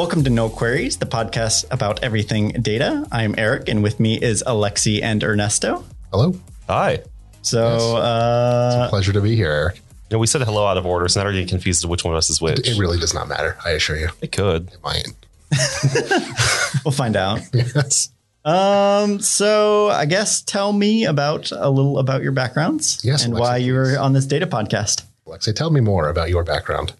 Welcome to Null Queries, the podcast about everything data. I'm Eric, and with me is Alexei and Ernesto. Hello. Hi. So, Yes. uh, Pleasure to be here, Eric. You know, we said hello out of order, so now we're getting confused as which one of us is which. It really does not matter. I assure you. It could. It might. we'll find out. Yes. Um, so I guess tell me about a little about your backgrounds Yes, and Alexei, why you were on this data podcast. Alexei, tell me more about your background.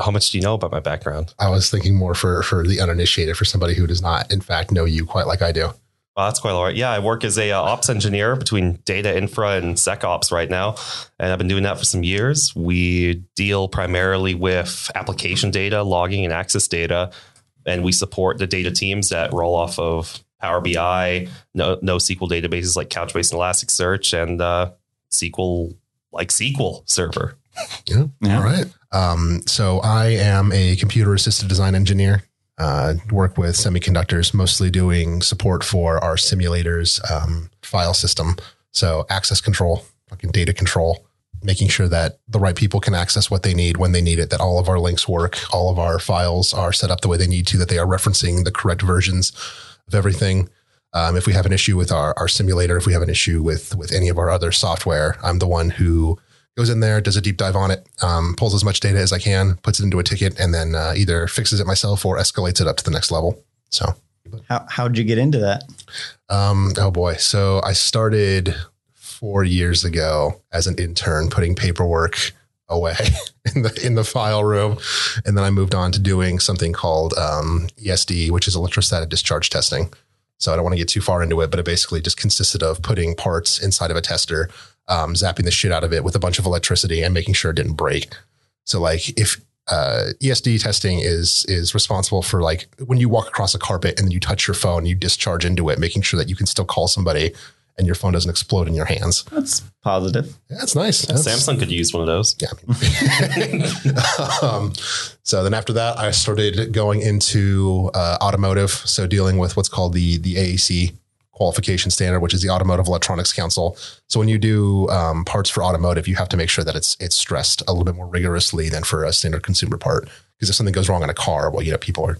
How much do you know about my background? I was thinking more for for the uninitiated, for somebody who does not, in fact, know you quite like I do. Well, that's quite all right. Yeah, I work as a uh, ops engineer between data infra and SecOps right now, and I've been doing that for some years. We deal primarily with application data, logging, and access data, and we support the data teams that roll off of Power BI, no, NoSQL databases like Couchbase and Elasticsearch, and uh, SQL like SQL Server. Yeah. Yeah. All right. Um, so I am a computer assisted design engineer. Uh, work with semiconductors, mostly doing support for our simulators um, file system. So access control, fucking data control, making sure that the right people can access what they need when they need it, that all of our links work, all of our files are set up the way they need to, that they are referencing the correct versions of everything. Um, if we have an issue with our, our simulator, if we have an issue with with any of our other software, I'm the one who goes in there, does a deep dive on it, um, pulls as much data as I can, puts it into a ticket, and then uh, either fixes it myself or escalates it up to the next level. So, How how'd you get into that? um, oh boy. So I started four years ago as an intern putting paperwork away in the in the file room, and then I moved on to doing something called um, ESD, which is electrostatic discharge testing. So I don't want to get too far into it, but it basically just consisted of putting parts inside of a tester, um, zapping the shit out of it with a bunch of electricity, and making sure it didn't break. So like if uh, ESD testing is is responsible for like when you walk across a carpet and then you touch your phone, you discharge into it, making sure that you can still call somebody and your phone doesn't explode in your hands. That's positive. Yeah, that's nice. That's- Samsung could use one of those. yeah. um, so then after that, I started going into uh, automotive. So dealing with what's called the the AEC qualification standard, which is the Automotive Electronics Council. So when you do um, parts for automotive, you have to make sure that it's it's stressed a little bit more rigorously than for a standard consumer part. Because if something goes wrong in a car, well, you know, people are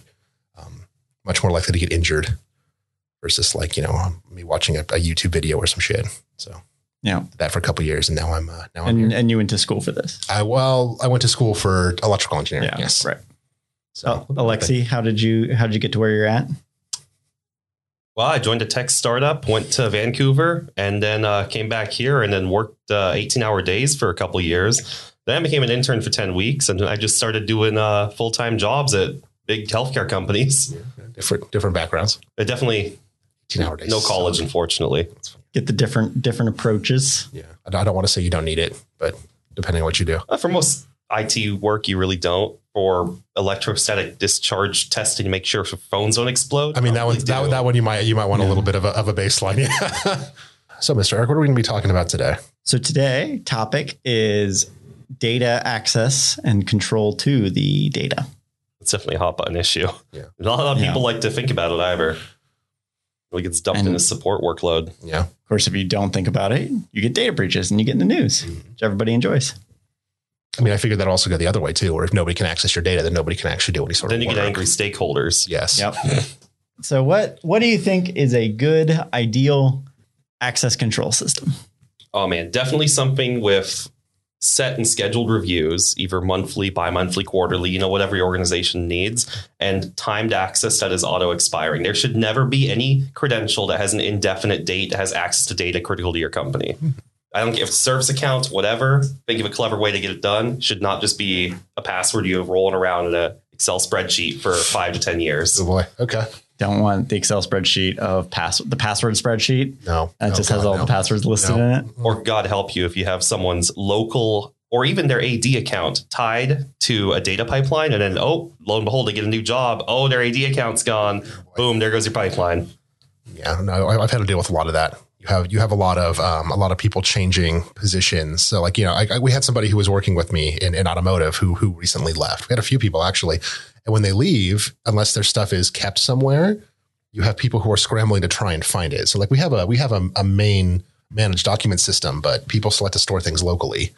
um, much more likely to get injured versus like you know um, me watching a, a YouTube video or some shit. So Yeah. that for a couple of years, and now I'm uh, now I'm here. And and you went to school for this. I well, I went to school for electrical engineering. Yeah, yes. Right. So, Oh, Alexei, how did you how did you get to where you're at? Well, I joined a tech startup, went to Vancouver, and then uh, came back here and then worked uh, 18 hour days for a couple of years. Then I became an intern for 10 weeks and I just started doing uh, full time jobs at big healthcare companies. different different backgrounds. But definitely Eighteen hour days. no college, unfortunately. Get the different different approaches. Yeah, I I don't want to say you don't need it, but depending on what you do, Uh, for most IT work, you really don't. For electrostatic discharge testing to make sure phones don't explode. I mean that one probably that, that one you might you might want a little bit of a, of a baseline. Yeah. so, Mr. Eric, what are we going to be talking about today? So today topic is data access and control to the data. It's definitely a hot button issue. Yeah. Not a lot of Yeah. people like to think about it either. It gets dumped in And- a support workload. Yeah, Of course, if you don't think about it, you get data breaches and you get in the news, mm-hmm. which everybody enjoys. I mean, I figured that also go the other way too. Or if nobody can access your data, then nobody can actually do any sort Then of Then you work. get angry stakeholders. Yes. Yep. so what what do you think is a good ideal access control system? Oh man, definitely something with set and scheduled reviews, either monthly, bi-monthly, quarterly, you know, whatever your organization needs, and timed access that is auto expiring. There should never be any credential that has an indefinite date that has access to data critical to your company. Hmm. I don't care if it's service account, whatever. Think of a clever way to get it done. Should not just be a password you have rolling around in a Excel spreadsheet for five to ten years. Oh boy. Okay. Don't want the Excel spreadsheet of pass the password spreadsheet No. that No, just has all no. the passwords listed No. in it. Mm-hmm. or God help you if you have someone's local or even their AD account tied to a data pipeline, and then oh, lo and behold, they get a new job. Oh, their AD account's gone. Boom, there goes your pipeline. Yeah, no, I've had to deal with a lot of that. You have you have a lot of um, a lot of people changing positions. So like you know, I, I, we had somebody who was working with me in, in automotive who who recently left. We had a few people actually, and when they leave, unless their stuff is kept somewhere, you have people who are scrambling to try and find it. So like we have a we have a, a main managed document system, but people still have to store things locally,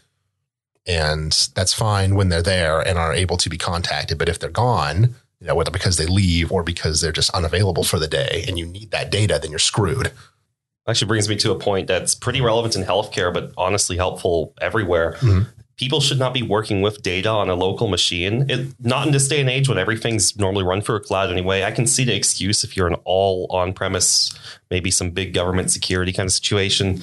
and that's fine when they're there and are able to be contacted. But if they're gone, you know, whether because they leave or because they're just unavailable for the day and you need that data, then you're screwed. Actually brings me to a point that's pretty relevant in healthcare, but honestly helpful everywhere. Mhm. People should not be working with data on a local machine. It, not in this day and age when everything's normally run through a cloud anyway. I can see the excuse if you're an all on premise, maybe some big government security kind of situation.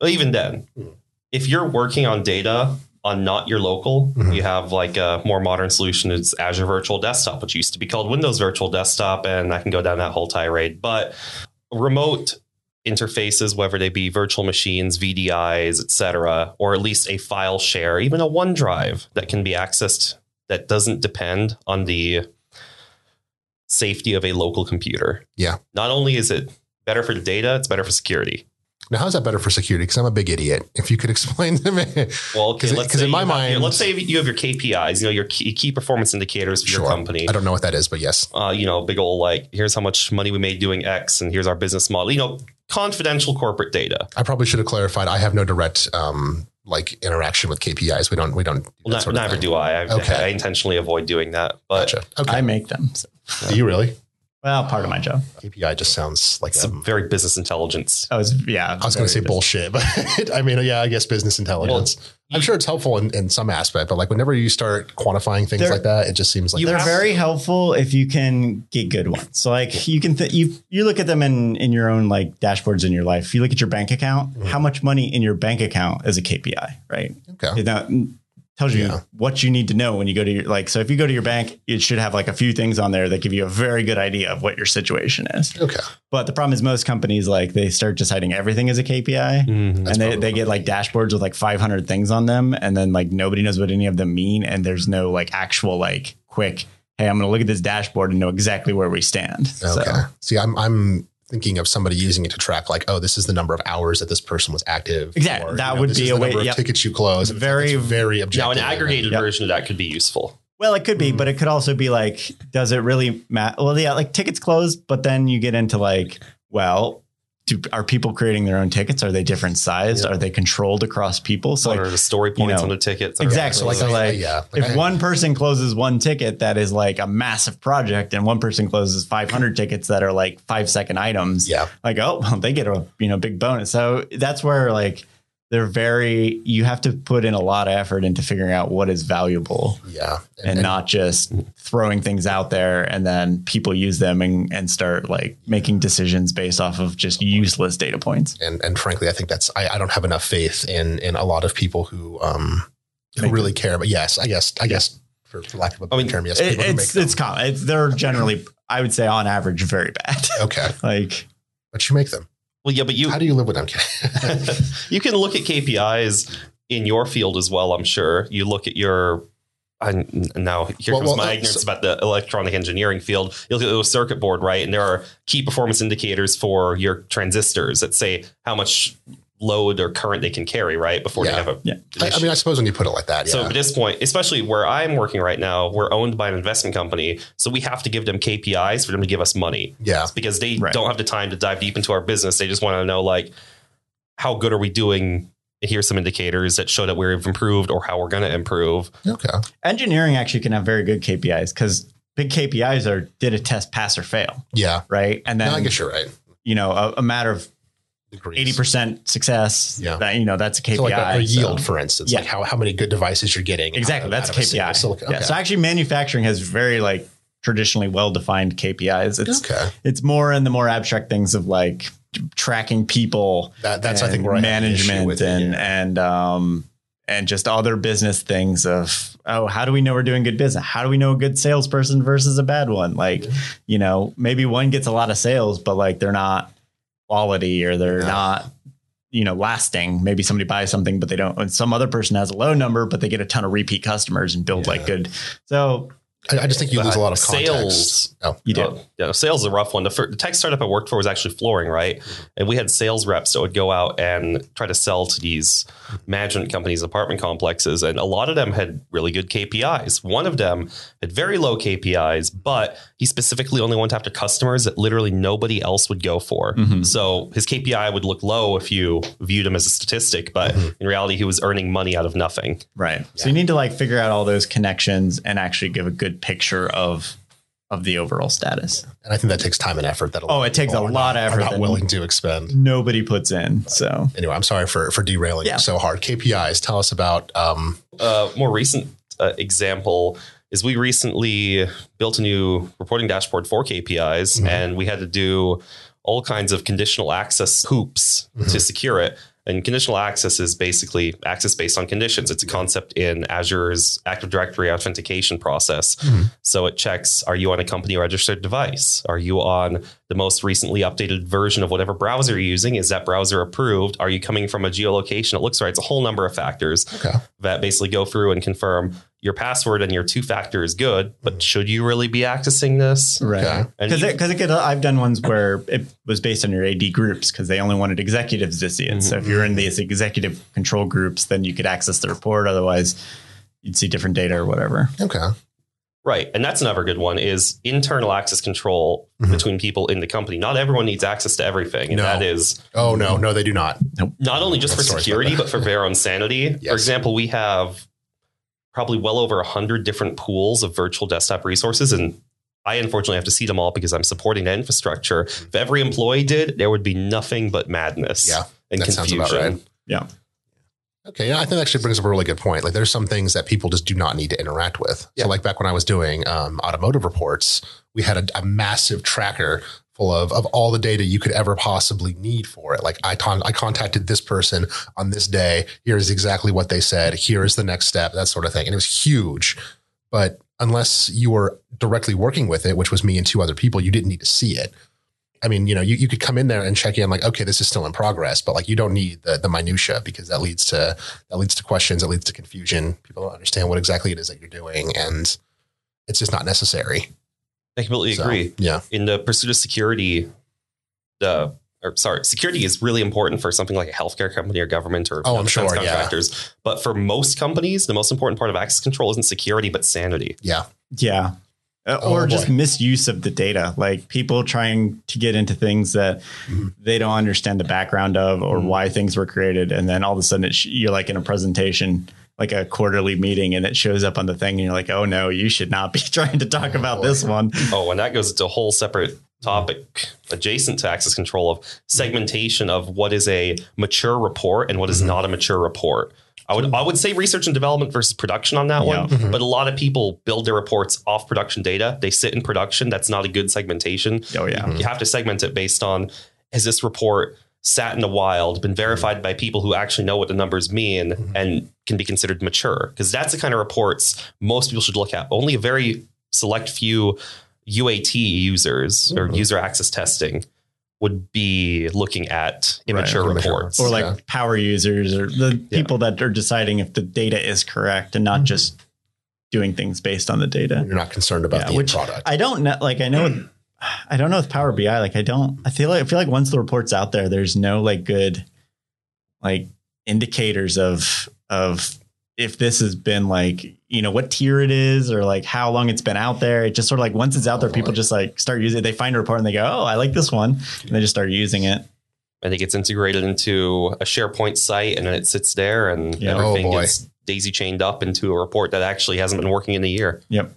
But even then, Mhm. if you're working on data on not your local, Mhm. you have like a more modern solution. It's Azure Virtual Desktop, which used to be called Windows Virtual Desktop, and I can go down that whole tirade. But remote interfaces, whether they be virtual machines, VDIs, etc., or at least a file share, even a OneDrive that can be accessed that doesn't depend on the safety of a local computer. Yeah. Not only is it better for the data, it's better for security. Now, how's that better for security? Because I'm a big idiot. If you could explain to me. Well, because it- let's 'cause say in my you have your- mind- let's say you have your KPIs, you know, your key, key performance indicators for Sure. your company. I don't know what that is, but yes. uh, you know, big old like, here's how much money we made doing X, and here's our business model. You know, confidential corporate data. I probably should have clarified. I have no direct um, like interaction with KPIs. We don't. We don't. Well, that not, sort of never thing. do I. I, Okay. I intentionally avoid doing that. But Gotcha. Okay. I make them. So. do you really? Well, part of my job. KPI just sounds like it's a. very business intelligence. I was yeah. I was going to say bullshit, but I mean, yeah, I guess business intelligence. I'm sure it's helpful in, in some aspect, but like whenever you start quantifying things like that, it just seems like They're very helpful if you can get good ones. So like you can th- you you look at them in in your own like dashboards in your life. You look at your bank account, Mm-hmm. how much money in your bank account is a KPI, right? okay. Now tells you Yeah. what you need to know when you go to your like. So if you go to your bank, it should have like a few things on there that give you a very good idea of what your situation is. Okay. But the problem is most companies like they start deciding everything as a KPI. Mhm. and they, they get like dashboards with like 500 things on them and then like nobody knows what any of them mean and there's no like actual like quick hey i'm gonna look at this dashboard and know exactly where we stand Okay. so See, I'm I'm thinking of somebody using it to track like, oh, this is the number of hours that this person was active. Exactly. That would this be is a the way- number of yep. tickets you close. Very- It's very Now, objective. an aggregated Yep. version of that could be useful. well it could Mm. be but it could also be like does it really matter well yeah like tickets closed but then you get into like well do, are people creating their own tickets are they different sized Yeah. are they controlled across people so what like are the story points know, on the tickets? Exactly. Like, So, like, yeah, like if I- one person closes one ticket that is like a massive project and one person closes 500 tickets that are like five second items yeah, like oh well, they get a you know big bonus so that's where like they're very you have to put in a lot of effort into figuring out what is valuable yeah, and, not just throwing things out there and then people use them and, and start like making decisions based off of just useless data points. And and frankly, I think that's I, I don't have enough faith in in a lot of people who um who Make really care. But yes, I guess I guess for, for lack of a better mean, term, yes, It- it's make it's common. It's, they're generally i would say on average very bad. Okay, like but you make them. Well, yeah, but you How do you live with them? You can look at KPIs in your field as well. I'm sure you look at your. I, now here Well, comes well, my uh, ignorance so- about the electronic engineering field. You look at the circuit board, right, and there are key performance indicators for your transistors that say how much load or current they can carry, right, before Yeah. they have a. Yeah. I, I mean, I suppose when you put it like that, yeah. So at this point, especially where I'm working right now, we're owned by an investment company, so we have to give them KPIs for them to give us money yeah, because they Right. don't have the time to dive deep into our business. They just want to know like how good are we doing? Here's some indicators that show that we've improved or how we're going to improve. okay, engineering actually can have very good KPIs because big KPIs are did a test pass or fail, yeah. right? And No, I guess you're right. you know a, a matter of Degrees. eighty percent success. Yeah. that you know that's a KPI. So like a, a so- yield, for instance, Yeah. like how, how many good devices you're getting. exactly, of- that's a KPI. silicon. Yeah, so actually, manufacturing has very like traditionally well defined KPIs. It's okay. it's more in the more abstract things of like tracking people. That, that's I think and where I have an management with it, and yeah. and um and just other business things of oh how do we know we're doing good business how do we know a good salesperson versus a bad one like you know maybe one gets a lot of sales but like they're not quality or they're Yeah. not you know lasting. Maybe somebody buys something but they don't and some other person has a low number but they get a ton of repeat customers and build like good. So I, I just think you lose a lot of context. sales. Oh, you do Uh, yeah, sales is a rough one. The, fir- the tech startup I worked for was actually flooring, right? And we had sales reps that would go out and try to sell to these management companies, apartment complexes, and a lot of them had really good KPIs. One of them had very low KPIs, but he specifically only went after customers that literally nobody else would go for. Mhm. So his KPI would look low if you viewed him as a statistic, but Mhm. in reality, he was earning money out of nothing. Right. So you need to like figure out all those connections and actually give a good picture of of the overall status. And I think that takes time and effort that Oh, it takes a lot not- of effort not willing to expend. Nobody puts in. So Anyway, I'm sorry for for derailing Yeah. you so hard. KPIs, tell us about um uh, more recent uh, example is we recently built a new reporting dashboard for KPIs, Mhm. and we had to do all kinds of conditional access hoops Mhm. to secure it. And conditional access is basically access based on conditions. It's a concept in Azure's Active Directory authentication process. Mhm. So it checks are you on a company registered device? Are you on the most recently updated version of whatever browser you're using? Is that browser approved? Are you coming from a geolocation? It looks right. It's a whole number of factors okay. that basically go through and confirm your password and your two factor is good, but should you really be accessing this? right. Because you- it, cause it could, I've done ones where it was based on your AD groups because they only wanted executives to see it. Mm-hmm. So if you're in these executive control groups, then you could access the report. Otherwise, you'd see different data or whatever. Okay. Right. And that's another good one is internal access control Mhm. between people in the company. Not everyone needs access to everything. And No. that is Oh no, no, they do not. not only just That's for security, but- but for their own sanity. Yes. For example, we have probably well over a hundred different pools of virtual desktop resources and I unfortunately have to see them all because I'm supporting the infrastructure. If every employee did, there would be nothing but madness Yeah, and that sounds confusion. about right. Yeah. Okay, yeah, I think that actually brings up a really good point. Like, there's some things that people just do not need to interact with. Yeah. So, like back when I was doing um, automotive reports, we had a, a massive tracker full of of all the data you could ever possibly need for it. Like, I con- I contacted this person on this day. Here's exactly what they said. Here is the next step. That sort of thing, and it was huge. But unless you were directly working with it, which was me and two other people, you didn't need to see it. I mean, you know, you, you could come in there and check in like, okay, this is still in progress, but like you don't need the the minutia because that leads to that leads to questions, that leads to confusion. People don't understand what exactly it is that you're doing, and it's just not necessary. I completely So, agree. Yeah. In the pursuit of security, the or sorry, security is really important for something like a healthcare company or government or Oh, I'm defense sure, yeah. contractors. But for most companies, the most important part of access control isn't security, but sanity. Yeah. Yeah. Uh, Oh, or just misuse of the data, like people trying to get into things that Mhm. they don't understand the background of or Mhm. why things were created. And then all of a sudden, sh- you're like in a presentation, like a quarterly meeting, and it shows up on the thing, and you're like, oh no, you should not be trying to talk about boy. this one. Oh, and that goes into a whole separate topic adjacent to access control of segmentation of what is a mature report and what is Mhm. not a mature report. I would I would say research and development versus production on that one. Yeah. Mhm. But a lot of people build their reports off production data. They sit in production. That's not a good segmentation. Oh, yeah. Mhm. You have to segment it based on has this report sat in the wild, been verified by people who actually know what the numbers mean Mhm. and can be considered mature? Because that's the kind of reports most people should look at. Only a very select few UAT users or Mhm. user access testing would be looking at immature Right, immature reports. Or like Yeah. power users or the Yeah. people that are deciding if the data is correct and not Mhm. just doing things based on the data. You're not concerned about Yeah, the which product. I don't know. Like I know, I don't know with Power BI. Like I don't. I feel like I feel like once the report's out there, there's no like good, like indicators of of if this has been like you know what tier it is or like how long it's been out there. It just sort of like once it's out there, Oh, people boy. just like start using it. They find a report and they go, oh, I like this one, and they just start using it. and it gets integrated into a SharePoint site, and then it sits there, and Yeah. everything Oh, gets daisy chained up into a report that actually hasn't been working in a year. Yep.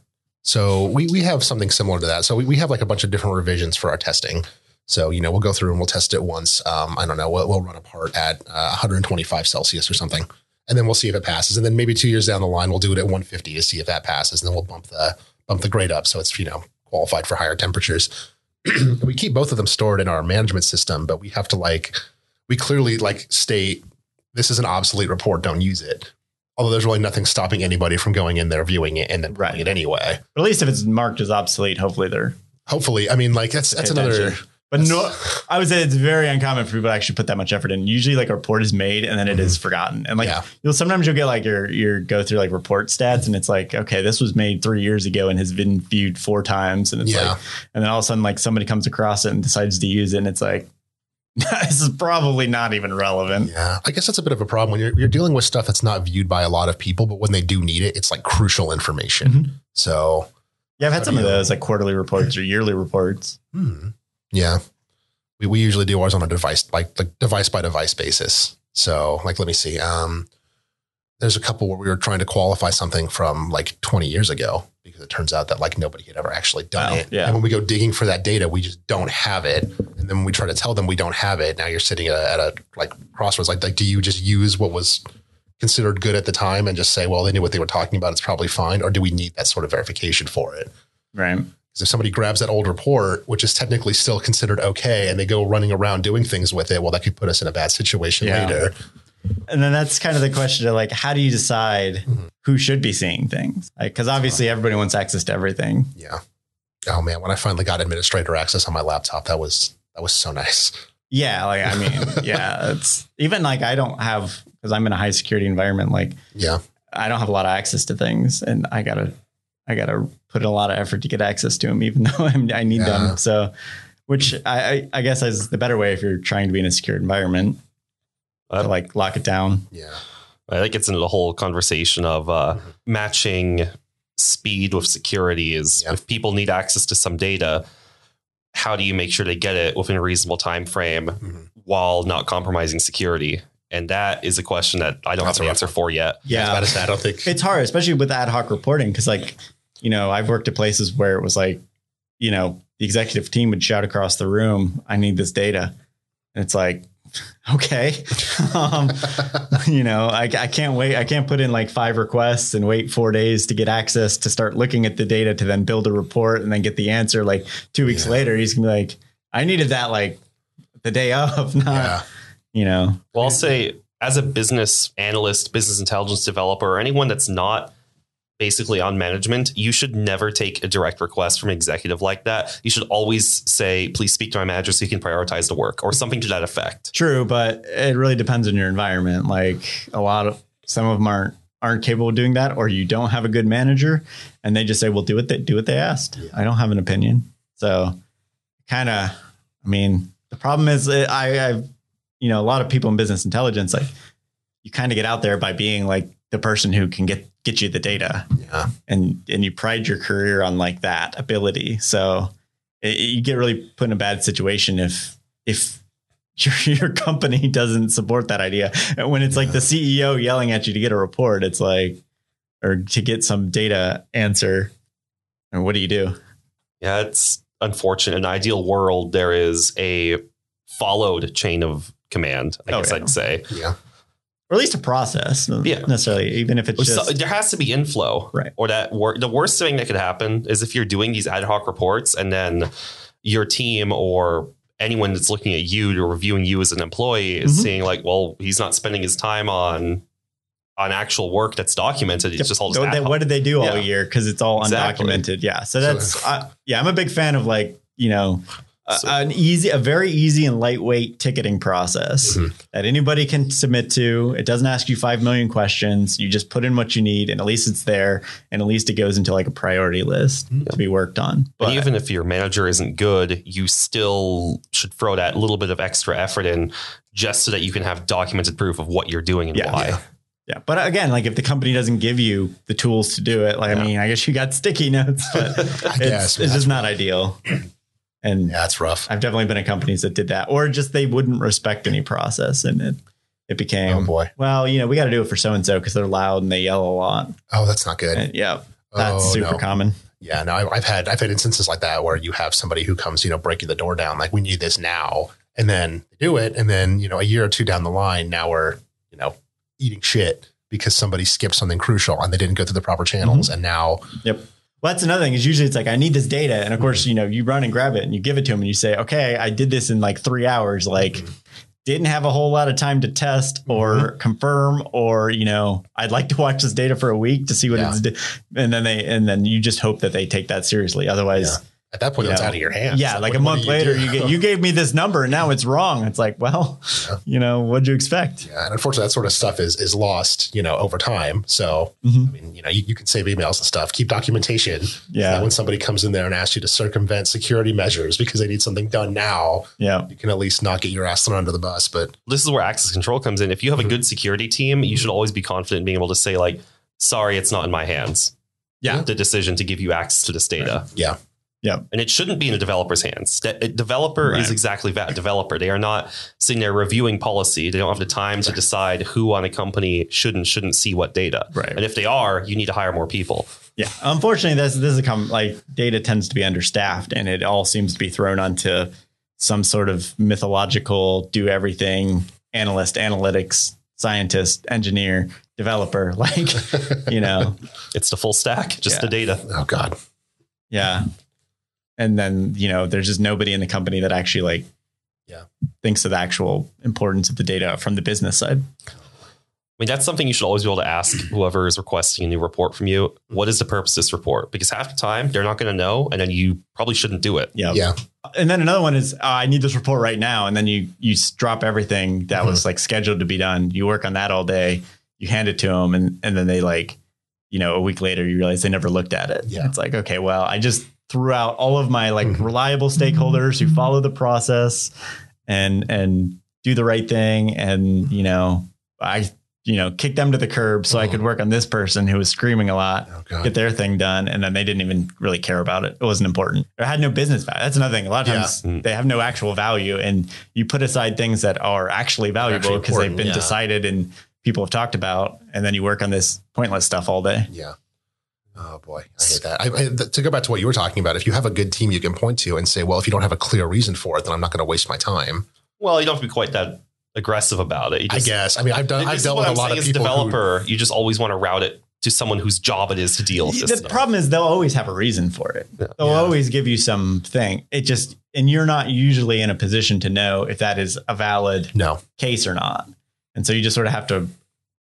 So we, we have something similar to that. So we, we have like a bunch of different revisions for our testing. So, you know, we'll go through and we'll test it once. Um, I don't know, we'll, we'll run a part at uh, 125 Celsius or something. And then we'll see if it passes. And then maybe two years down the line, we'll do it at 150 to see if that passes. And then we'll bump the bump the grade up. So it's, you know, qualified for higher temperatures. we keep both of them stored in our management system, but we have to like, we clearly like state this is an obsolete report. Don't use it. Although there's really nothing stopping anybody from going in there, viewing it, and then running Right. it anyway But at least if it's marked as obsolete, hopefully they're. hopefully i mean like that's that's pay another attention. But no, I would say it's very uncommon for people to actually put that much effort in. Usually, like a report is made and then it is forgotten. And like Yeah. you'll sometimes you'll get like your your go through like report stats and it's like okay, this was made three years ago and has been viewed four times and it's Yeah. like and then all of a sudden like somebody comes across it and decides to use it and it's like this is probably not even relevant. yeah i guess that's a bit of a problem when you're, you're dealing with stuff that's not viewed by a lot of people but when they do need it it's like crucial information Mhm. so Yeah, I've had some of those like quarterly reports or yearly reports. hmm, yeah we, we usually do ours on a device like like device by device basis so like let me see um there's a couple where we were trying to qualify something from like 20 years ago because it turns out that like nobody had ever actually done Wow, it. yeah. And when we go digging for that data, we just don't have it. And then when we try to tell them we don't have it, now you're sitting at a, at a like crossroads. Like, like, do you just use what was considered good at the time and just say, well, they knew what they were talking about. It's probably fine. Or do we need that sort of verification for it? Right. Because if somebody grabs that old report, which is technically still considered okay, and they go running around doing things with it, well, that could put us in a bad situation Yeah. later. And then that's kind of the question of like, how do you decide Mm-hmm. who should be seeing things? Because obviously everybody wants access to everything. Yeah. Oh man, when I finally got administrator access on my laptop, that was that was so nice. Yeah, like I mean, yeah, it's even like I don't have because I'm in a high security environment. Like Yeah. I don't have a lot of access to things, and I gotta, I gotta put a lot of effort to get access to them, even though I'm, I need Yeah. them. So, which I, I, I guess is the better way if you're trying to be in a secure environment to like lock it down. Yeah. I think it's into the whole conversation of uh, matching speed with security. Is Yeah. if people need access to some data, how do you make sure they get it within a reasonable time frame Mhm. while not compromising security? And that is a question that I don't That's have an answer for yet. I about to say, I don't think it's hard, especially with ad hoc reporting, because like, you know, I've worked at places where it was like, you know, the executive team would shout across the room, "I need this data," and it's like, okay, um, you know, I, I can't wait. I can't put in like five requests and wait four days to get access to start looking at the data to then build a report and then get the answer. Like two weeks Yeah. later, he's gonna be like, "I needed that like the day of, not yeah. you know." Well, I'll say as a business analyst, business intelligence developer, or anyone that's not basically on management, you should never take a direct request from an executive like that. You should always say, please speak to my manager so he can prioritize the work or something to that effect. True, but it really depends on your environment. Like a lot of some of them aren't aren't capable of doing that, or you don't have a good manager, and they just say, "Well, do what they do what they asked." I don't have an opinion, so kind of. I mean, the problem is I, I've you know a lot of people in business intelligence like you kind of get out there by being like the person who can get get you the data Yeah. and and you pride your career on like that ability. So it, you get really put in a bad situation if if your your company doesn't support that idea. And when it's like the CEO yelling at you to get a report, it's like or to get some data answer. And what do you do? Yeah, it's unfortunate. In an ideal world, there is a followed chain of command, I Oh, guess yeah. I'd say. Yeah. Or at least a process. Yeah. Necessarily, even if it's So just there has to be inflow. Right. Or that wor- the worst thing that could happen is if you're doing these ad hoc reports and then your team or anyone that's looking at you or reviewing you as an employee is Mhm. seeing like, well, he's not spending his time on on actual work that's documented. It's just all just what, they, what did they do all Yeah. year? Because it's all Exactly. undocumented. Yeah. So that's I, yeah. I'm a big fan of like you know So- an easy, a very easy and lightweight ticketing process Mhm. that anybody can submit to. It doesn't ask you five million questions. You just put in what you need, and at least it's there, and at least it goes into like a priority list to be worked on. But and even if your manager isn't good, you still should throw that little bit of extra effort in just so that you can have documented proof of what you're doing and Yeah. why. Yeah. yeah, but again, like if the company doesn't give you the tools to do it, like Yeah. I mean, I guess you got sticky notes, but I it's, guess. it's just not ideal. And Yeah, it's rough. I've definitely been in companies that did that, or just they wouldn't respect any process, and it it became Oh boy. well, you know, we got to do it for so and so because they're loud and they yell a lot. Oh, that's not good. And, yeah, oh, that's Oh, super no. common. Yeah, no, I've had I've had instances like that where you have somebody who comes, you know, breaking the door down, like we need this now, and then they do it, and then you know, a year or two down the line, now we're you know eating shit because somebody skipped something crucial and they didn't go through the proper channels, mm-hmm. and now Yep. Well, that's another thing is usually it's like I need this data, and of course, you know, you run and grab it and you give it to them, and you say, okay, I did this in like three hours, like. Mm-hmm. Didn't have a whole lot of time to test or mm-hmm. confirm, or you know, I'd like to watch this data for a week to see what Yeah. it's, and then they, and then you just hope that they take that seriously. Otherwise, Yeah. At that point You it's know, out of your hands. Yeah, like what- a month do you later, do? you get, you gave me this number and now it's wrong. It's like, well, Yeah. you know, what'd you expect? Yeah, and unfortunately, that sort of stuff is is lost, you know, over time. So, Mhm. I mean, you know, you, you can save emails and stuff. Keep documentation. Yeah. that when somebody comes in there and asks you to circumvent security measures because they need something done now, Yeah, you can at least not get your ass thrown under the bus. But this is where access control comes in. If you have a good security team, you should always be confident in being able to say, like, sorry, it's not in my hands. Yeah. The decision to give you access to this data. yeah, Yep. And it shouldn't be in a developer's hands. De- a developer Right. is exactly that developer. They are not sitting there reviewing policy. They don't have the time to decide who on a company should and shouldn't see what data. Right. And if they are, you need to hire more people. Yeah. Unfortunately, this this is a com- like data tends to be understaffed, and it all seems to be thrown onto some sort of mythological do everything analyst, analytics, scientist, engineer, developer. Like, you know, It's the full stack, just Yeah. the data. Oh God. yeah. And then you know, there's just nobody in the company that actually like, Yeah. thinks of the actual importance of the data from the business side. I mean, that's something you should always be able to ask whoever is requesting a new report from you. What is the purpose of this report? Because half the time they're not going to know, and then you probably shouldn't do it. Yeah. Yeah. And then another one is uh, I need this report right now, and then you you s- drop everything that was like scheduled to be done. You work on that all day. You hand it to them, and and then they like, you know, a week later you realize they never looked at it. Yeah. It's like okay, well, I just threw out all of my like Mhm. reliable stakeholders who follow the process and and do the right thing, and you know, I you know kick them to the curb so I could work on this person who was screaming a lot Oh get their thing done, and then they didn't even really care about it. It wasn't important. It had no business value. That's another thing. A lot of times Mm. they have no actual value, and you put aside things that are actually valuable because they've been yeah. decided and people have talked about, and then you work on this pointless stuff all day. Yeah. Oh boy, I hate that. I, I, th- to go back to what you were talking about, if you have a good team you can point to and say, well, if you don't have a clear reason for it, then I'm not going to waste my time. Well, you don't have to be quite that aggressive about it. You I guess. I mean, I've done. I've dealt with a I'm lot saying of as a people. who- developer. you just always want to route it to someone whose job it is to deal with this. The stuff. problem is they'll always have a reason for it. They'll Yeah. always give you something. It just and you're not usually in a position to know if that is a valid no. case or not, and so you just sort of have to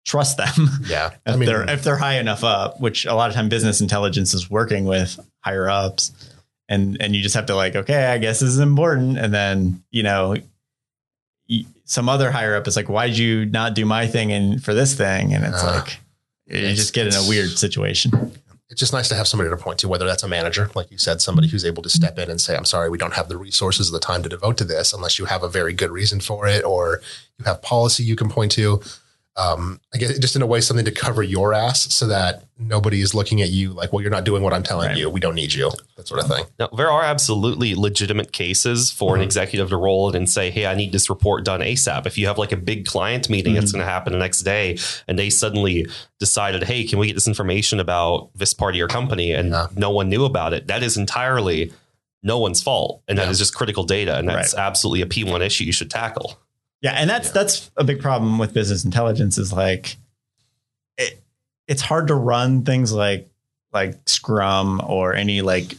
trust them. Yeah. if I mean, they're if they're high enough up, which a lot of time business intelligence is working with higher ups, and and you just have to like, okay, I guess this is important, and then you know, some other higher up is like, why'd you not do my thing and for this thing, and it's Uh, like you it's- just get in a weird situation. it's just nice to have somebody to point to, whether that's a manager, like you said, somebody who's able to step in and say, I'm sorry, we don't have the resources or the time to devote to this unless you have a very good reason for it or you have policy you can point to. Um, I guess just in a way, something to cover your ass so that nobody is looking at you like, well, you're not doing what I'm telling Right. you. We don't need you. That sort of thing. Now, there are absolutely legitimate cases for an Mhm. executive to roll in and say, Hey, I need this report done ASAP. If you have like a big client meeting that's Mhm. going to happen the next day and they suddenly decided, Hey, can we get this information about this part of your company? And Yeah. no one knew about it. That is entirely no one's fault. And that Yeah. is just critical data. And that's absolutely a P1 issue you should tackle. Yeah, and that's Yeah. that's a big problem with business intelligence is like it it's hard to run things like like Scrum or any like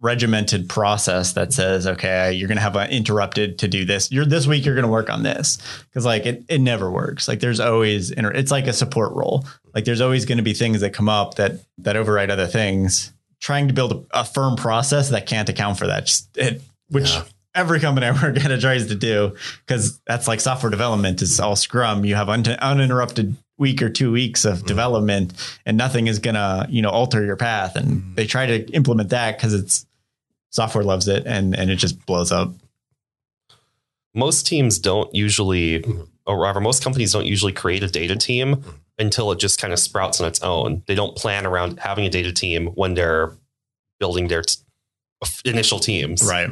regimented process that says, okay, you're gonna have an interrupted to do this. You're this week you're gonna work on this. Cause like it it never works. Like there's always inter- it's like a support role. Like there's always gonna be things that come up that that override other things. Trying to build a, a firm process that can't account for that. Just it which Yeah. Every company I work at tries to do because that's like software development is all Scrum. You have un- uninterrupted week or two weeks of development, and nothing is gonna you know alter your path. And Mhm. they try to implement that because it's software loves it, and and it just blows up. most teams don't usually, or rather, most companies don't usually create a data team Mhm. until it just kind of sprouts on its own. They don't plan around having a data team when they're building their t- initial teams. Right.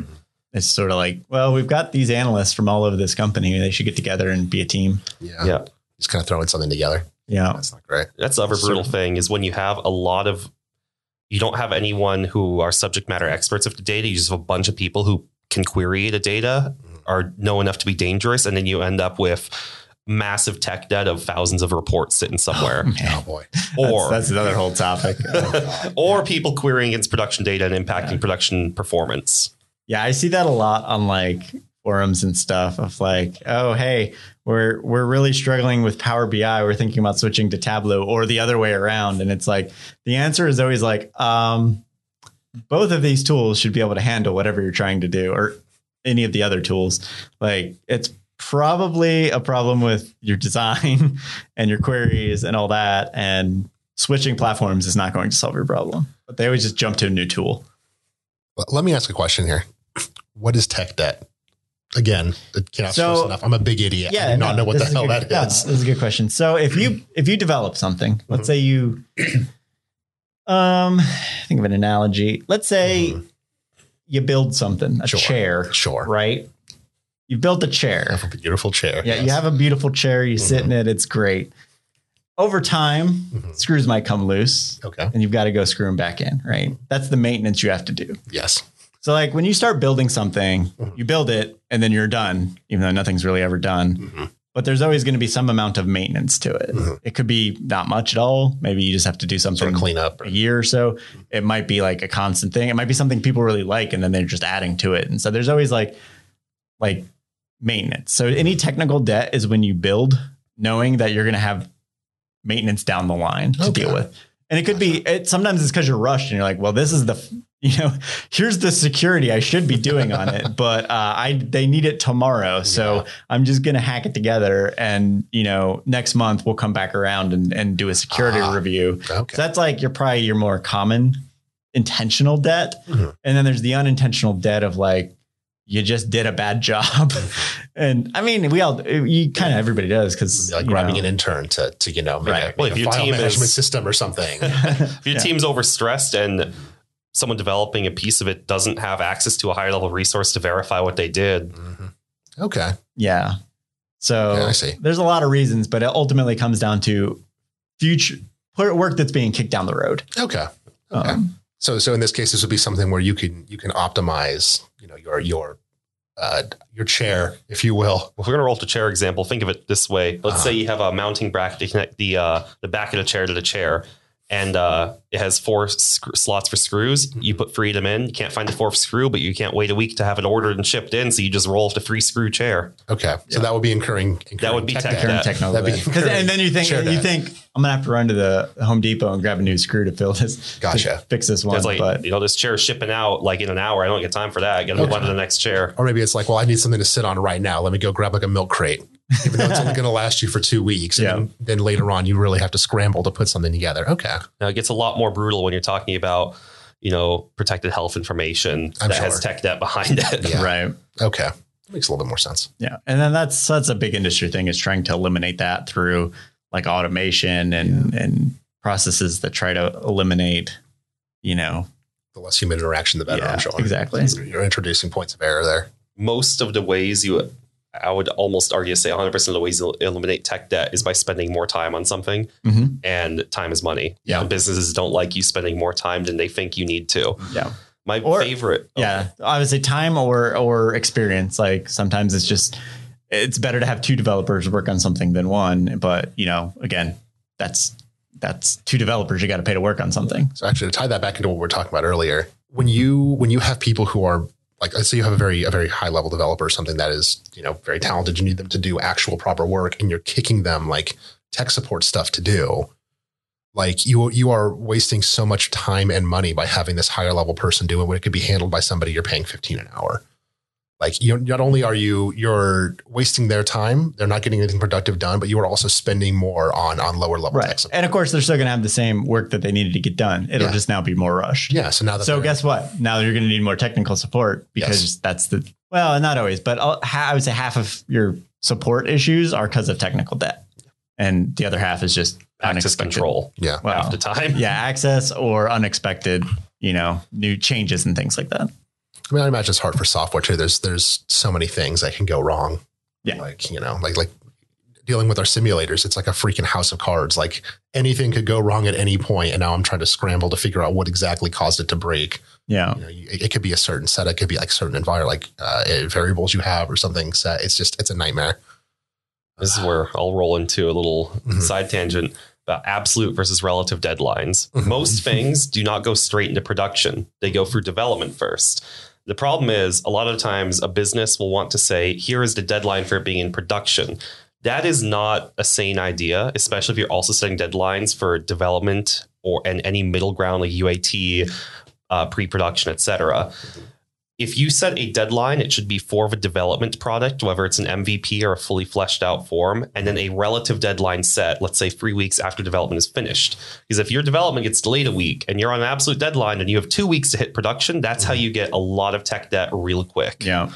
It's sort of like, well, we've got these analysts from all over this company. They should get together and be a team. Yeah. Yeah. Just kind of throwing something together. Yeah. That's not great. That's the other Sure. brutal thing is when you have a lot of, you don't have anyone who are subject matter experts of the data. You just have a bunch of people who can query the data, mm. or know enough to be dangerous, and then you end up with massive tech debt of thousands of reports sitting oh, somewhere. Oh Man, boy. or that's, that's another whole topic. Oh, or people querying against production data and impacting production performance. Yeah, I see that a lot on like forums and stuff of like, oh hey, we're we're really struggling with Power BI. We're thinking about switching to Tableau or the other way around. And it's like the answer is always like, um, both of these tools should be able to handle whatever you're trying to do, or any of the other tools. Like it's probably a problem with your design and your queries and all that. And switching platforms is not going to solve your problem. But they always just jump to a new tool. Let me ask a question here. What is tech debt? Again, it cannot So- stress enough. I'm a big idiot. Yeah, I do not no, know what the this is a hell good- that is. this is a good question. So if you if you develop something, let's Mhm. say you um think of an analogy. Let's say Mhm. you build something, a Sure. chair, Sure. right? You built a chair. Have a beautiful chair. Yeah, you have a beautiful chair. You sit Mm-hmm. in it. It's great. Over time, Mhm. screws might come loose, Okay. and you've got to go screw them back in. Right? That's the maintenance you have to do. Yes. So, like when you start building something, Mhm. you build it, and then you're done, even though nothing's really ever done. Mhm. But there's always going to be some amount of maintenance to it. Mhm. It could be not much at all. Maybe you just have to do something Sort of clean up. a year or so. It might be like a constant thing. It might be something people really like, and then they're just adding to it. And so there's always like like maintenance. So any technical debt is when you build, knowing that you're going to have maintenance down the line to Okay. deal with. And it could be it sometimes it's because you're rushed and you're like, well, this is the you know, here's the security I should be doing on it, but uh, I they need it tomorrow, so Yeah. I'm just gonna hack it together, and you know, next month we'll come back around and, and do a security Ah. review. Okay. So that's like you're probably your more common intentional debt. Mhm. And then there's the unintentional debt of like you just did a bad job. Mm-hmm. and I mean, we all you kind of everybody does because like grabbing an intern to, to you know, make Right. a, Well, if a your file team is- management system or something. If your Yeah. team's overstressed and someone developing a piece of it doesn't have access to a higher level resource to verify what they did, Mhm. Okay. Yeah. So Yeah, I see. there's a lot of reasons, but it ultimately comes down to future work that's being kicked down the road. Okay. Okay. Um, So, so in this case, this would be something where you can you can optimize, you know, your your uh, your chair, if you will. if we're going to roll to chair example, think of it this way. Let's Uh-huh. say you have a mounting bracket to connect the uh, the back of the chair to the chair, and uh, it has four sc- slots for screws. You put three of them in. You can't find the fourth screw, but you can't wait a week to have it ordered and shipped in. So you just roll off the three screw chair. Okay, so that would be incurring. incurring That would be tech debt. debt. current technology. That'd be 'Cause- and then you think Share you that. think I'm gonna have to run to the Home Depot and grab a new screw to fill this. Gotcha. to fix this one. It's like but you know this chair is shipping out like in an hour. I don't get time for that. I got to move Okay. on to the next chair. Or maybe it's like, well, I need something to sit on right now. Let me go grab like a milk crate, even though it's only going to last you for two weeks. And Yeah. then, then later on, you really have to scramble to put something together. Okay. Now it gets a lot more brutal when you're talking about you know protected health information I'm that sure. has tech debt behind it. Yeah. right. Okay. That makes a little bit more sense. Yeah. And then that's that's a big industry thing is trying to eliminate that through like automation and and processes that try to eliminate, you know, The less human interaction, the better, yeah, I'm sure. exactly. You're introducing points of error there. most of the ways you I would almost argue to say 100% of the ways you eliminate tech debt is by spending more time on something Mhm. and time is money. Yeah. And businesses don't like you spending more time than they think you need to. Yeah. My Or- favorite Yeah. I would say time or or experience. Like sometimes it's just it's better to have two developers work on something than one. But you know, again, that's that's two developers you got to pay to work on something. So actually, to tie that back into what we were talking about earlier, when you when you have people who are like, say you have a very a very high level developer, something that is you know very talented, you need them to do actual proper work, and you're kicking them like tech support stuff to do. Like you you are wasting so much time and money by having this higher level person do it when it could be handled by somebody you're paying 15 an hour. Like you not only are you you're wasting their time, they're not getting anything productive done, but you are also spending more on on lower level tech support. And of course, they're still going to have the same work that they needed to get done. It'll Yeah. just now be more rushed. Yeah. So now that So guess what? Now you're going to need more technical support because Yes. that's the well, not always, but I'll- I would say half of your support issues are because of technical debt, and the other half is just access unexpected- control yeah. Well, half the time. yeah, access or unexpected, you know, new changes and things like that. I mean, I imagine it's hard for software too. There's there's so many things that can go wrong. Yeah. Like, you know, like like dealing with our simulators, it's like a freaking house of cards. Like anything could go wrong at any point, and now I'm trying to scramble to figure out what exactly caused it to break. Yeah, You know, it, it could be a certain set, it could be like certain environment, like uh, variables you have or something set. It's just it's a nightmare. This is where I'll roll into a little Mhm. side tangent about absolute versus relative deadlines. Mhm. Most things do not go straight into production, they go through development first. The problem is, a lot of times, a business will want to say, here is the deadline for it being in production. That is not a sane idea, especially if you're also setting deadlines for development or and any middle ground like UAT, uh, pre-production, etc if you set a deadline, it should be for the development product, whether it's an MVP or a fully fleshed out form, and then a relative deadline set, let's say three weeks after development is finished. Because if your development gets delayed a week and you're on an absolute deadline and you have two weeks to hit production, that's how you get a lot of tech debt real quick. yeah.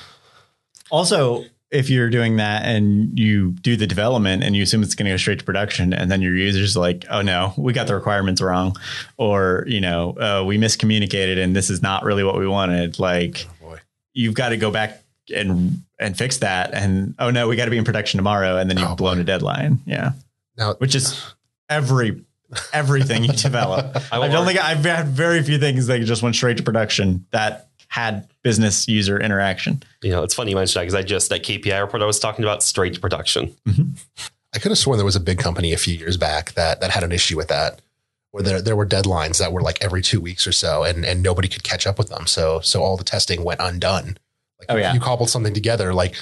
Also, if you're doing that and you do the development and you assume it's going to go straight to production and then your users like oh no we got the requirements wrong or you know uh, we miscommunicated and this is not really what we wanted like. You've got to go back and and fix that. And oh no we got to be in production tomorrow and then you've Oh, blown boy. a deadline. Yeah. Now, which is every everything you develop. I will i've only got, i've had very few things that just went straight to production that had business user interaction. You know, it's funny you mentioned that because I just that KPI report I was talking about straight to production. Mm-hmm. I could have sworn there was a big company a few years back that that had an issue with that, where there there were deadlines that were like every two weeks or so, and and nobody could catch up with them. So so all the testing went undone. Like Oh, yeah. you cobbled something together. Like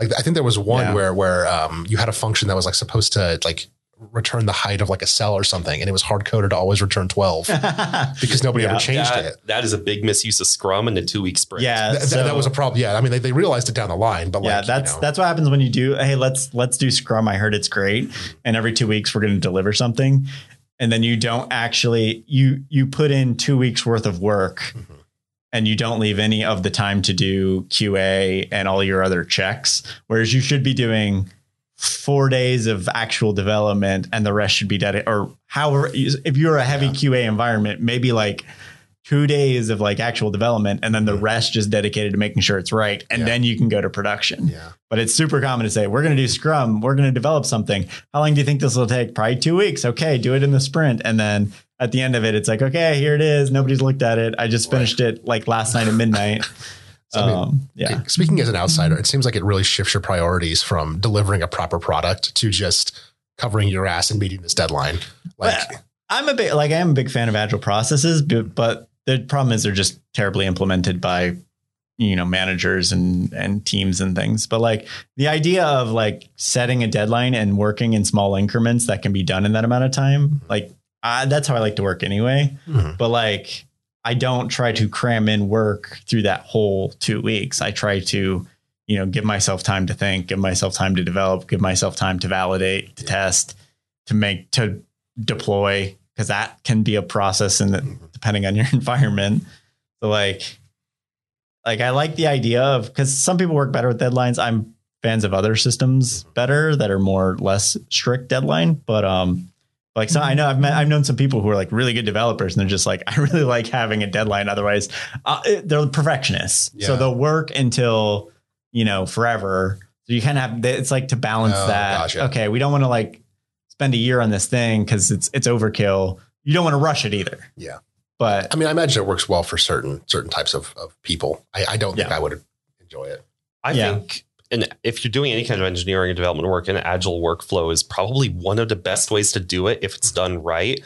like I think there was one Yeah. where where um you had a function that was like supposed to like return the height of like a cell or something, and it was hard coded to always return twelve because nobody Yeah. ever changed That, it. that is a big misuse of Scrum and the two week sprint. yeah Th- th- that was a problem. Yeah, I mean they, they realized it down the line, but yeah like, that's you know, that's what happens when you do hey let's let's do scrum i heard it's great and every two weeks we're going to deliver something and then you don't actually you you put in two weeks worth of work Mm-hmm. and you don't leave any of the time to do qa and all your other checks whereas you should be doing four days of actual development and the rest should be dedicated or however if you're a heavy qa environment maybe like two days of like actual development and then the rest just dedicated to making sure it's right and. Yeah. then you can go to production. Yeah. but it's super common to say we're going to do scrum. We're going to develop something. How long do you think this will take? Probably two weeks. Okay do it in the sprint. And then at the end of it it's like okay here it is. Nobody's looked at it. I just finished it like last night at midnight. So, I mean, um, yeah. Speaking as an outsider, it seems like it really shifts your priorities from delivering a proper product to just covering your ass and meeting this deadline. Like, Well, I'm a big like I am a big fan of agile processes, but, but the problem is they're just terribly implemented by you know managers and and teams and things. But like the idea of like setting a deadline and working in small increments that can be done in that amount of time, like uh, that's how I like to work anyway. Mhm. But like I don't try to cram in work through that whole two weeks. I try to you know give myself time to think, give myself time to develop, give myself time to validate, to test, to make to deploy because that can be a process and depending on your environment. So like like I like the idea of because some people work better with deadlines. I'm fans of other systems better that are more less strict deadline. But um like so I know I've met I've known some people who are like really good developers and they're just like I really like having a deadline. Otherwise, uh, they're perfectionists. So they'll work until you know forever. So you kind of have it's like to balance Oh, that. gotcha. Okay, we don't want to like spend a year on this thing because it's it's overkill. You don't want to rush it either. Yeah. But I mean, I imagine it works well for certain certain types of, of people. I, I don't think I would enjoy it. I Yeah. think and if you're doing any kind of engineering and development work, an agile workflow is probably one of the best ways to do it if it's done right,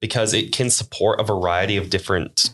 because it can support a variety of different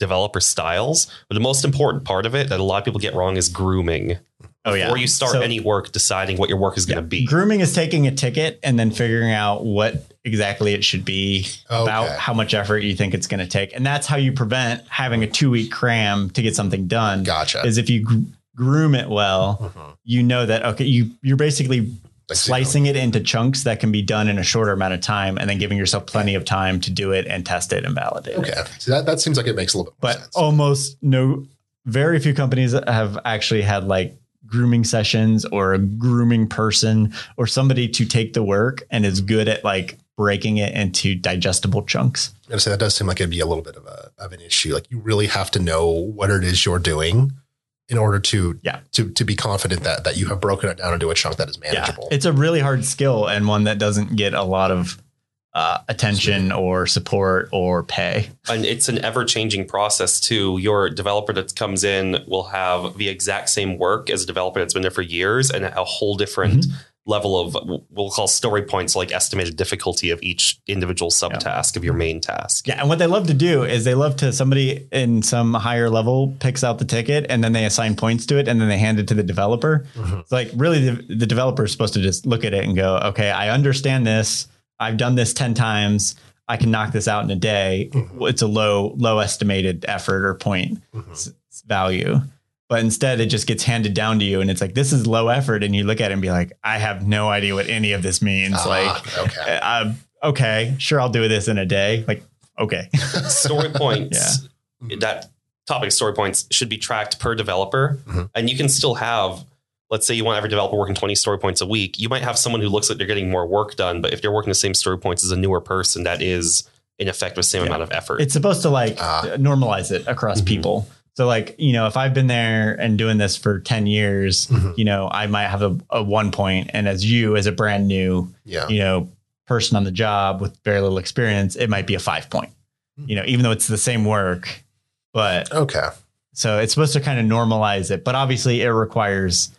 developer styles. But the most important part of it that a lot of people get wrong is grooming. Oh yeah, Before you start So- any work, deciding what your work is going to be. Grooming is taking a ticket and then figuring out what exactly it should be about how much effort you think it's going to take. And that's how you prevent having a two week cram to get something done. Gotcha. Is if you gr- groom it well, Mhm. you know that, okay, you, you're basically slicing it into chunks that can be done in a shorter amount of time and then giving yourself plenty of time to do it and test it and validate it. Okay. So that, that seems like it makes a little bit more But sense. almost no, very few companies have actually had like grooming sessions or a grooming person or somebody to take the work and is good at like breaking it into digestible chunks. I'm say that does seem like it'd be a little bit of a of an issue. Like you really have to know what it is you're doing in order to Yeah. to to be confident that that you have broken it down into a chunk that is manageable. It's a really hard skill and one that doesn't get a lot of uh, attention or support or pay. and it's an ever changing process too. Your developer that comes in will have the exact same work as a developer that's been there for years and a whole different level of we'll call story points like estimated difficulty of each individual subtask of your main task. Yeah, and what they love to do is they love to somebody in some higher level picks out the ticket and then they assign points to it and then they hand it to the developer. It's like really the, the developer is supposed to just look at it and go, okay, I understand this. I've done this 10 times. I can knock this out in a day. It's a low, low estimated effort or point s- value. But instead, it just gets handed down to you, and it's like this is low effort, and you look at it and be like, I have no idea what any of this means. Ah, like, okay. uh, okay, sure, I'll do this in a day. Like, okay, story points yeah. that topic story points should be tracked per developer Mhm. and you can still have let's say you want every developer working 20 story points a week, you might have someone who looks like they're getting more work done, but if they're working the same story points as a newer person, that is in effect the same Yeah. amount of effort. It's supposed to like Ah. normalize it across Mhm. people. So like, you know, if I've been there and doing this for 10 years, Mhm. you know, I might have a, a one point and as you as a brand new, Yeah. you know, person on the job with very little experience, it might be a five point. Hmm. You know, even though it's the same work, but Okay. so it's supposed to kind of normalize it, but obviously it requires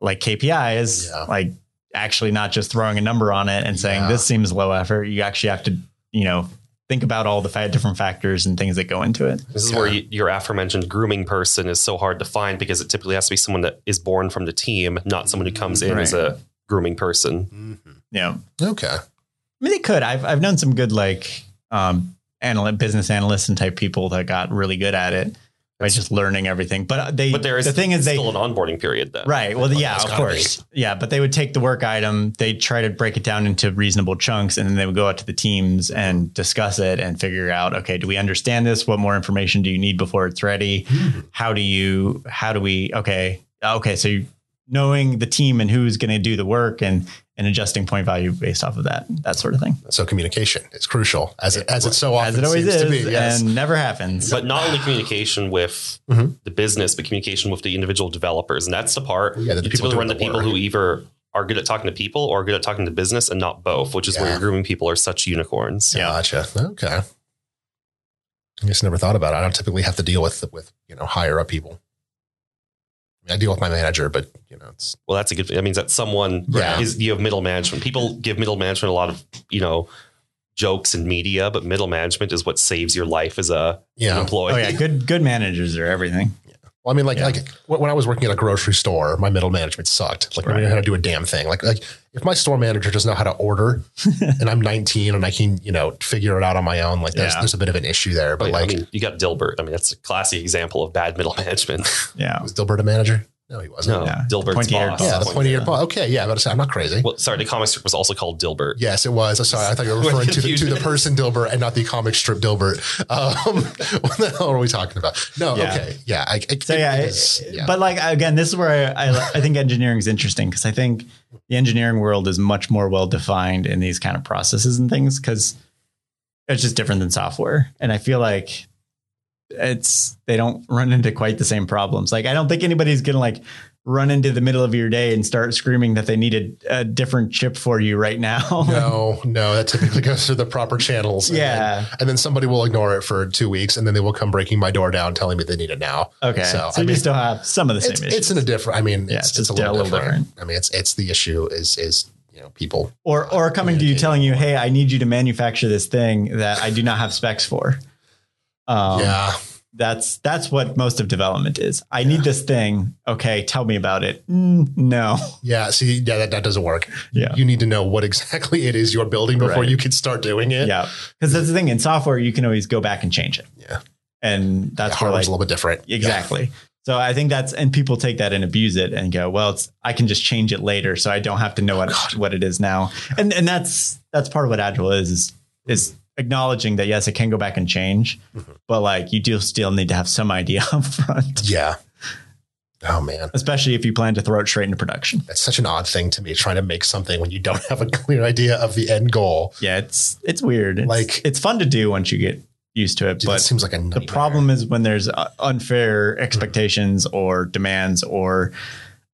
like KPIs, Yeah. like actually not just throwing a number on it and saying Yeah. this seems low effort. You actually have to, you know, think about all the fa- different factors and things that go into it. This is Yeah. where you, your aforementioned grooming person is so hard to find because it typically has to be someone that is born from the team, not someone who comes in Right. as a grooming person. Mhm. Yeah. Okay. I mean, they could. I've I've known some good like um analyst, business analysts and type people that got really good at it by just learning everything. But uh, they, But there is the thing is they still an onboarding period then. Right. Well, yeah, of course. Yeah, but they would take the work item, they try to break it down into reasonable chunks, and then they would go out to the teams and discuss it and figure out, okay, do we understand this? What more information do you need before it's ready? Hmm. How do you? How do we? Okay, okay. So you, knowing the team and who's going to do the work and and adjusting point value based off of that, that sort of thing, So communication is crucial, as it as it so often as it always seems is, to be. Yes. and never happens. But not only communication with Mhm. the business, but communication with the individual developers. And that's the part Yeah, the you people typically run the the people who either are good at talking to people or good at talking to business and not both, which is where Yeah. your grooming people are such unicorns. Yeah. Gotcha. Okay. I guess I never thought about it. I don't typically have to deal with with you know higher up people. I, deal with my manager, but you know it's Well, that's a good thing. That means that someone Yeah. is you have middle management. People give middle management a lot of, you know, jokes and media, but middle management is what saves your life as a yeah. employee. oh yeah, good good managers are everything. Well, I mean, like Yeah. like when I was working at a grocery store, my middle management sucked. Like, I didn't know how to do a damn thing. Like like if my store manager doesn't know how to order, and I'm 19 and I can you know figure it out on my own, like there's Yeah. there's a bit of an issue there. But oh, But like, I mean, you got Dilbert. I mean, that's a classic example of bad middle management. Yeah. was Dilbert a manager? No, he wasn't. No, Yeah. Dilbert's Pointy-haired boss. Yeah, the Boss. pointy haired boss. Okay, yeah, but I'm not crazy. Well, sorry, the comic strip was also called Dilbert. Yes, it was. Sorry, I thought you were referring to the, to the person Dilbert and not the comic strip Dilbert. Um, what the hell are we talking about? No, Yeah. okay, yeah. I, I, So yeah, it it- is- yeah. but like again, this is where I, I, I think engineering is interesting because I think the engineering world is much more well defined in these kind of processes and things because it's just different than software, and I feel like it's they don't run into quite the same problems. Like I don't think anybody's gonna like run into the middle of your day and start screaming that they need a, a different chip for you right now. no, no, that typically goes through the proper channels. and then- yeah. and then somebody will ignore it for two weeks, and then they will come breaking my door down, telling me they need it now. Okay. So, So, I you mean, still have some of the same It's, issues. it's in a different. I mean, Yeah, it's, it's it's, a little, a little different. I mean, it's it's the issue is is you know people. or or coming to you telling you, "Hey, I need you to manufacture this thing that I do not have specs for." Um, yeah, that's that's what most of development is. I need this thing. Okay, tell me about it. Mm, no, yeah. See, yeah, that, that doesn't work. Yeah. you need to know what exactly it is you're building before Right. you can start doing it. yeah, because that's the thing in software. You can always go back and change it, yeah. and that's yeah, where hardware's like a little bit different. exactly. So I think that's and people take that and abuse it and go, well, it's I can just change it later, so I don't have to know what what it is now. And and that's that's part of what agile is is is acknowledging that yes, it can go back and change, Mm-hmm. but like you do still need to have some idea up front, Yeah. Oh man, especially if you plan to throw it straight into production. that's such an odd thing to me. Trying to make something when you don't have a clear idea of the end goal. Yeah, it's it's weird. It's, Like- it's fun to do once you get used to it, Dude, that but seems like a nightmare. the problem is when there's uh, unfair expectations or demands or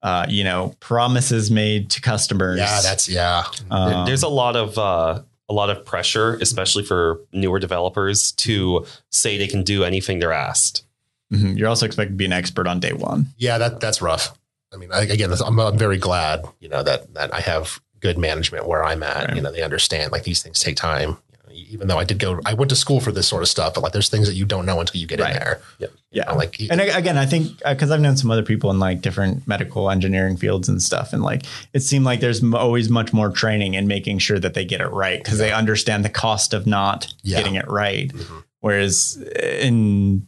uh, you know promises made to customers. Yeah, that's yeah. Um, There's a lot of uh, a lot of pressure, especially for newer developers, to say they can do anything they're asked. mhm. You're also expected to be an expert on day one. Yeah, that that's rough. I mean, I, again, I'm, I'm very glad, you know, that that I have good management where I'm at. Right. You know, they understand like these things take time. You know, even though I did go, I went to school for this sort of stuff, but like there's things that you don't know until you get Right. in there. Yep. You Yeah. know, like And again, I think because I've known some other people in like different medical engineering fields and stuff, and like it seemed like there's m- always much more training in making sure that they get it right because they understand the cost of not Yeah. getting it right. Mhm. Whereas in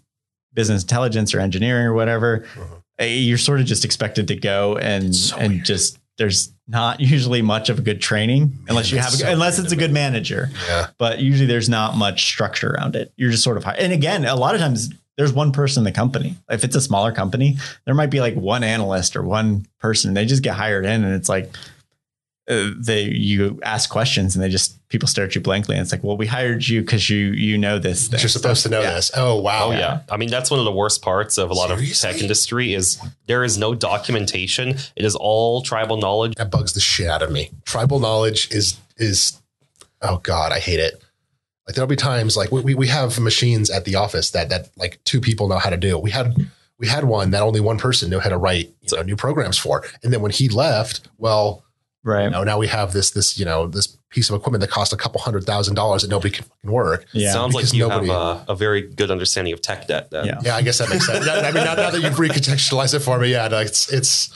business intelligence or engineering or whatever, Mhm. eh, you're sort of just expected to go and So and weird. just there's not usually much of a good training unless you have a, so unless it's a good manager yeah, but usually there's not much structure around it. You're just sort of high. And again, a lot of times there's one person in the company. If it's a smaller company, there might be like one analyst or one person. They just get hired in, and it's like uh, they you ask questions and they just people stare at you blankly and it's like well we hired you because you you know this thing. You're supposed to know Yeah. this. Oh wow. Oh yeah. I mean that's one of the worst parts of a lot of tech industry is there is no documentation. It is all tribal knowledge. That bugs the shit out of me. Tribal knowledge is is oh god, I hate it. Like there'll be times like we, we we have machines at the office that that like two people know how to do. We had we had one that only one person knew how to write you know, new programs for. And then when he left, well, right you know, now we have this this you know this piece of equipment that costs a couple hundred thousand dollars that nobody can fucking work. yeah Sounds like you nobody- have a, a very good understanding of tech debt then. Yeah. Yeah, I guess that makes sense. I mean, now, now that you've recontextualized it for me, yeah, it's it's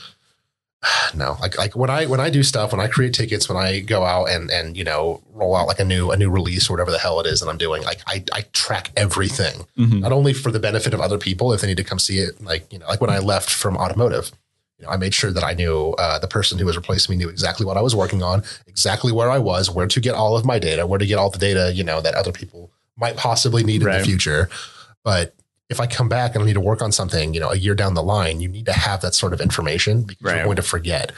no, like like when I when I do stuff, when I create tickets, when I go out and and you know roll out like a new a new release or whatever the hell it is that I'm doing, like I I track everything, Mhm. not only for the benefit of other people if they need to come see it, like you know, like when I left from automotive. You know, I made sure that I knew uh, the person who was replacing me knew exactly what I was working on, exactly where I was, where to get all of my data, where to get all the data, you know, that other people might possibly need in the future. But if I come back and I need to work on something, you know, a year down the line, you need to have that sort of information because Right. you're going to forget.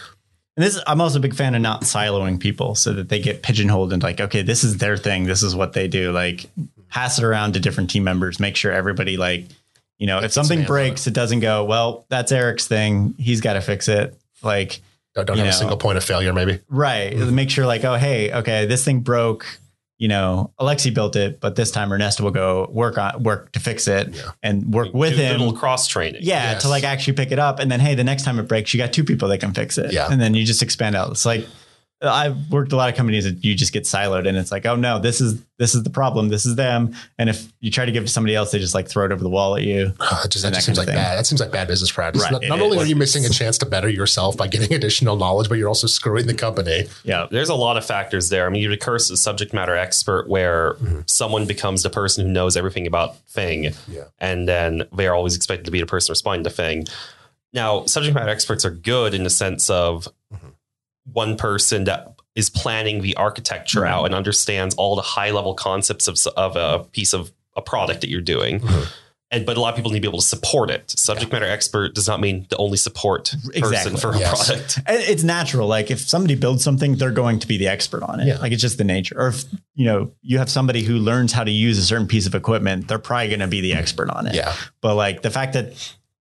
And this, I'm also a big fan of not siloing people so that they get pigeonholed into like, okay, this is their thing. This is what they do. Like, pass it around to different team members. Make sure everybody, like, you know, if something breaks, it doesn't go, well, that's Eric's thing. He's got to fix it. Like, Don't, don't have know. a single point of failure, maybe. right. Mm-hmm. Make sure, like, oh, hey, okay, this thing broke. You know, Alexei built it, but this time Ernesto will go work on work to fix it Yeah. and work with him. little cross training. Yeah, Yes. to like actually pick it up. And then, hey, the next time it breaks, you got two people that can fix it. Yeah. And then you just expand out. It's like, I've worked a lot of companies that you just get siloed and it's like, oh no, this is, this is the problem. This is them. And if you try to give it to somebody else, they just like throw it over the wall at you. Oh, just, that And just seems like thing. bad. That seems like bad business practice. Right, Not, not only are you missing a chance to better yourself by getting additional knowledge, but you're also screwing the company. Yeah. There's a lot of factors there. I mean, you would curse a subject matter expert where mm-hmm. someone becomes the person who knows everything about thing, Yeah. and then they are always expected to be the person responding to thing. Now, subject matter experts are good in the sense of mm-hmm. One person that is planning the architecture Right. out and understands all the high level concepts of, of a piece of a product that you're doing. Mhm. And, but a lot of people need to be able to support it. Subject matter expert does not mean the only support person Exactly. for a product. And it's natural. Like if somebody builds something, they're going to be the expert on it. Yeah. Like it's just the nature. Or if, you know, you have somebody who learns how to use a certain piece of equipment, they're probably going to be the expert on it. Yeah. But like the fact that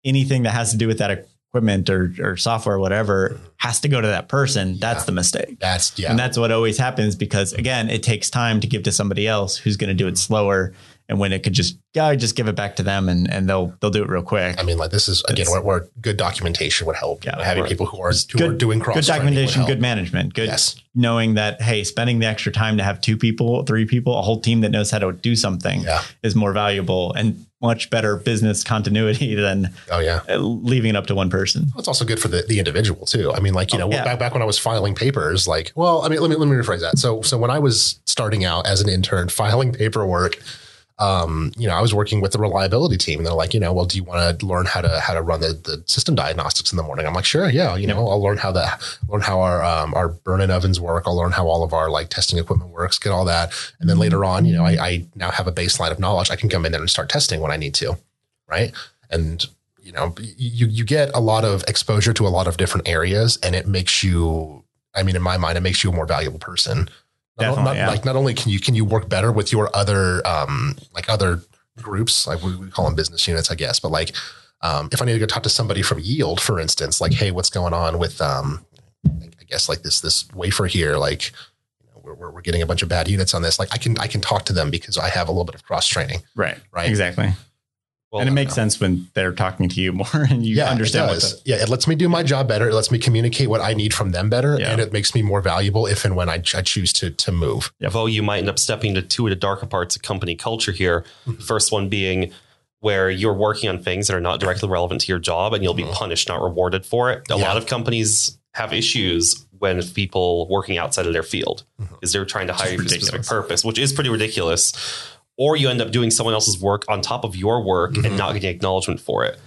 anything that has to do with that equipment or, or software, or whatever, has to go to that person, that's the mistake. That's, yeah. And that's what always happens because again, it takes time to give to somebody else who's going to do it slower. And when it could just, yeah, just give it back to them and, and they'll, they'll do it real quick. I mean, like this is again where, where good documentation would help. Yeah, having people who are, who good, are doing cross good documentation, good management, good Yes. knowing that, Hey, spending the extra time to have two people, three people, a whole team that knows how to do something Yeah. is more valuable and much better business continuity than Oh yeah. uh, leaving it up to one person. It's also good for the, the individual too. I mean, like, you Oh, know, yeah. back, back when I was filing papers, like, well, I mean, let me, let me rephrase that. So, so when I was starting out as an intern filing paperwork, um, you know, I was working with the reliability team and they're like, you know, well, do you want to learn how to, how to run the, the system diagnostics in the morning? I'm like, sure. Yeah. You know, I'll learn how the, learn how our, um, our burn-in ovens work. I'll learn how all of our like testing equipment works, get all that. And then later on, you know, I, I now have a baseline of knowledge. I can come in there and start testing when I need to. Right. And, you know, you, you get a lot of exposure to a lot of different areas and it makes you, I mean, in my mind, it makes you a more valuable person. Not, Definitely, not- yeah. like not only can you, can you work better with your other, um, like other groups, like we, we call them business units, I guess, but like, um, if I need to go talk to somebody from yield, for instance, like, Hey, what's going on with, um, I guess like this, this wafer here, like, you know, we're, we're, we're getting a bunch of bad units on this. Like I can, I can talk to them because I have a little bit of cross training. Right. Right. Exactly. Well, and it makes sense when they're talking to you more and you yeah, understand it what does. the, yeah, it lets me do my job better. It lets me communicate what I need from them better, Yeah. and it makes me more valuable if and when I, I choose to to move. Though you might end up stepping into two of the darker parts of company culture here. The first one being where you're working on things that are not directly relevant to your job and you'll be mm-hmm. punished, not rewarded for it. A Yeah. lot of companies have issues when people working outside of their field mm-hmm. because they're trying to hire you for a specific purpose, which is pretty ridiculous. Or you end up doing someone else's work on top of your work and mm-hmm. not getting acknowledgement for it.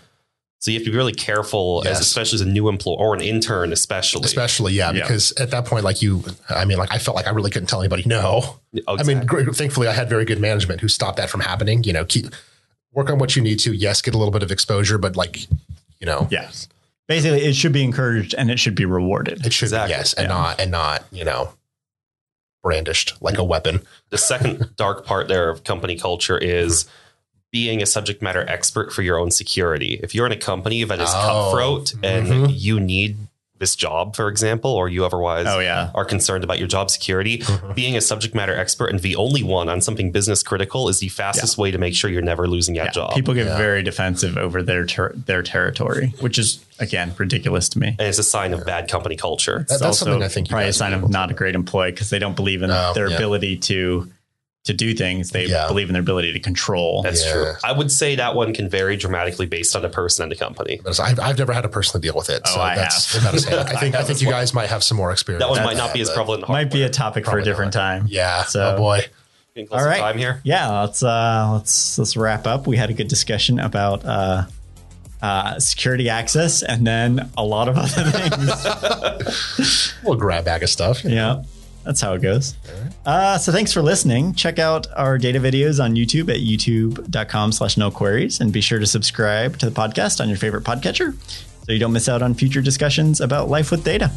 So you have to be really careful, as especially as a new employee or an intern, especially. Especially, yeah, Yeah. because at that point, like you, I mean, like I felt like I really couldn't tell anybody no. Oh, I mean, exactly. gr- thankfully, I had very good management who stopped that from happening. You know, keep work on what you need to. Yes, get a little bit of exposure, but like, you know, Yes. Basically, it should be encouraged and it should be rewarded. it should Exactly. yes, and Yeah. not and not you know brandished like a weapon. The second dark part there of company culture is being a subject matter expert for your own security. If you're in a company that is Oh. cutthroat and Mhm. you need this job, for example, or you otherwise Oh, yeah. are concerned about your job security, being a subject matter expert and the only one on something business critical is the fastest way to make sure you're never losing that Yeah. job. People get Yeah. very defensive over their ter- their territory, which is again ridiculous to me. and it's a sign of bad company culture. That- that's also something I think probably a sign of not a great employee because they don't believe in No, their yeah. ability to to do things. They Yeah. believe in their ability to control. That's Yeah. true. I would say that one can vary dramatically based on a person and a company. I've, I've never had to personally deal with it. Oh, so I that's have. about I think I I, think you well. guys might have some more experience. That one with might not be as prevalent. in Might be a hardware. topic for a different not. time. Yeah. So- oh boy. Getting close All time here. Yeah, let's uh, let's let's wrap up. We had a good discussion about uh, uh, security access, and then a lot of other things. We'll grab bag of stuff. yeah, that's how it goes. Uh, so thanks for listening. Check out our data videos on YouTube at youtube.com slash Null Queries, and be sure to subscribe to the podcast on your favorite podcatcher so you don't miss out on future discussions about life with data.